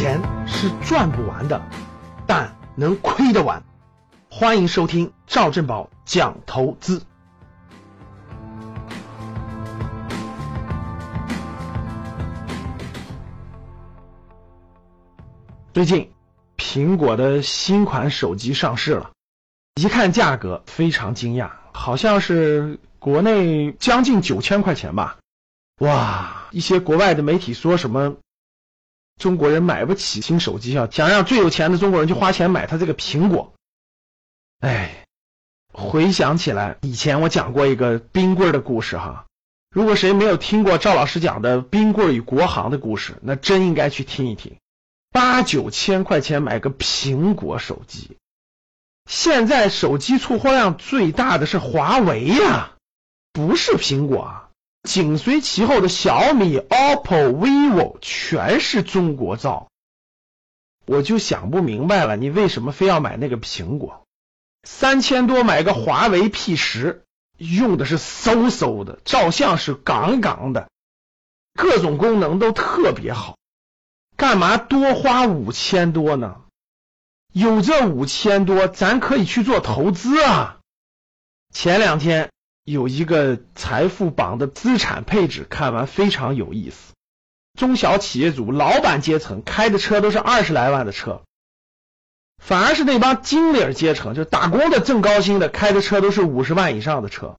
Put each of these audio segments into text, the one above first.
钱是赚不完的，但能亏得完。欢迎收听赵振宝讲投资。最近，苹果的新款手机上市了，一看价格非常惊讶，好像是国内将近九千块钱吧。哇，一些国外的媒体说什么？中国人买不起新手机啊，想让最有钱的中国人去花钱买他这个苹果。哎，回想起来，以前我讲过一个冰棍的故事哈。如果谁没有听过赵老师讲的冰棍与国行的故事，那真应该去听一听。八九千块钱买个苹果手机，现在手机出货量最大的是华为呀，不是苹果啊。紧随其后的小米、OPPO、vivo 全是中国造，我就想不明白了，你为什么非要买那个苹果？三千多买个华为 P 十，用的是嗖嗖的，照相是杠杠的，各种功能都特别好，干嘛多花五千多呢？有这五千多，咱可以去做投资啊！前两天。有一个财富榜的资产配置，看完非常有意思。中小企业主、老板阶层开的车都是二十来万的车，反而是那帮经理阶层，就打工的挣高薪的开的车都是五十万以上的车。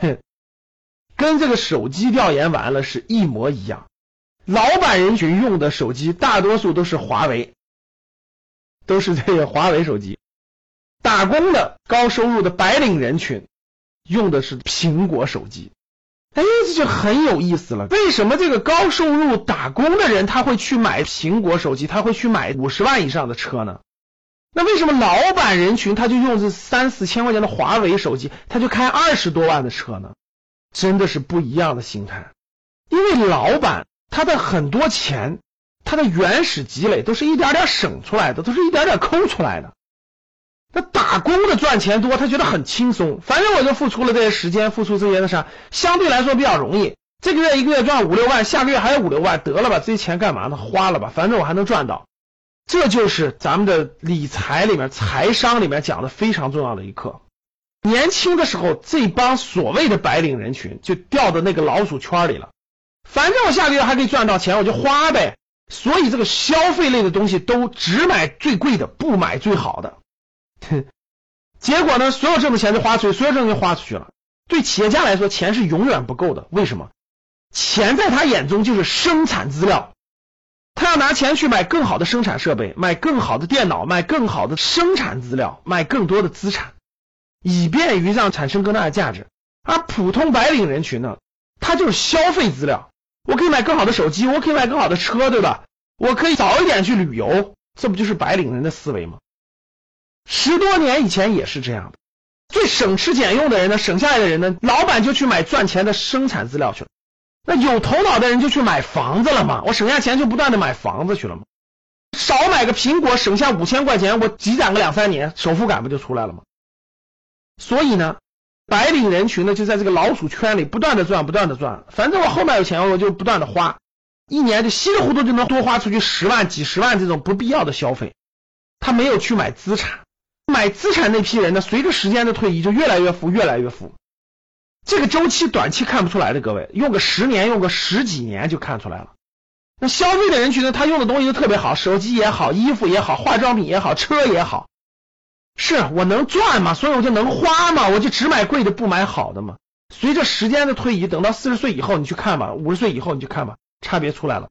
哼，跟这个手机调研完了是一模一样。老板人群用的手机大多数都是华为，都是这个华为手机。打工的高收入的白领人群。用的是苹果手机，哎，这就很有意思了。为什么这个高收入打工的人他会去买苹果手机，他会去买五十万以上的车呢？那为什么老板人群他就用这三四千块钱的华为手机，他就开二十多万的车呢？真的是不一样的心态。因为老板他的很多钱，他的原始积累都是一点点省出来的，都是一点点抠出来的。那打工的赚钱多，他觉得很轻松。反正我就付出了这些时间，付出这些的啥，相对来说比较容易。这个月一个月赚五六万，下个月还有五六万，得了吧，这些钱干嘛呢？花了吧，反正我还能赚到。这就是咱们的理财里面、财商里面讲的非常重要的一课。年轻的时候，这帮所谓的白领人群就掉到那个老鼠圈里了。反正我下个月还可以赚到钱，我就花呗。所以这个消费类的东西都只买最贵的，不买最好的。哼，结果呢？所有挣的钱都花出去，所有挣的钱花出去了。对企业家来说，钱是永远不够的。为什么？钱在他眼中就是生产资料，他要拿钱去买更好的生产设备，买更好的电脑，买更好的生产资料，买更多的资产，以便于让产生更大的价值。而普通白领人群呢，他就是消费资料。我可以买更好的手机，我可以买更好的车，对吧？我可以早一点去旅游，这不就是白领人的思维吗？十多年以前也是这样的，最省吃俭用的人呢，省下来的人呢，老板就去买赚钱的生产资料去了。那有头脑的人就去买房子了嘛，我省下钱就不断的买房子去了嘛。少买个苹果，省下五千块钱，我积攒个两三年，首付感不就出来了吗？所以呢，白领人群呢就在这个老鼠圈里不断的赚，不断的赚，反正我后面有钱，我就不断的花，一年就稀里糊涂就能多花出去十万、几十万这种不必要的消费，他没有去买资产。买资产那批人呢，随着时间的推移，就越来越富，越来越富。这个周期短期看不出来的，各位用个十年，用个十几年就看出来了。那消费的人群呢，他用的东西都特别好，手机也好，衣服也好，化妆品也好，车也好。是我能赚嘛，所以我就能花嘛，我就只买贵的，不买好的嘛。随着时间的推移，等到四十岁以后，你去看吧，五十岁以后你去看吧，差别出来了。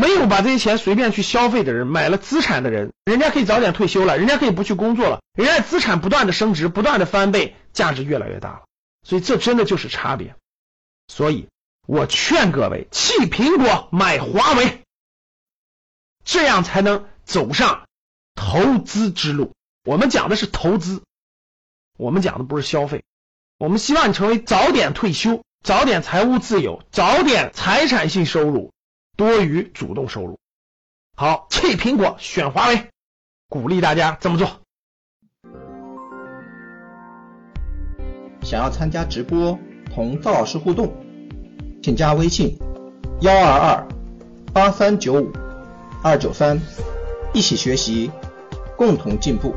没有把这些钱随便去消费的人，买了资产的人，人家可以早点退休了，人家可以不去工作了，人家资产不断的升值，不断的翻倍，价值越来越大了。所以这真的就是差别。所以我劝各位弃苹果买华为，这样才能走上投资之路。我们讲的是投资，我们讲的不是消费。我们希望你成为早点退休，早点财务自由，早点财产性收入。多于主动收入，好弃苹果选华为，鼓励大家这么做。想要参加直播同赵老师互动，请加微信幺二二八三九五二九三，一起学习，共同进步。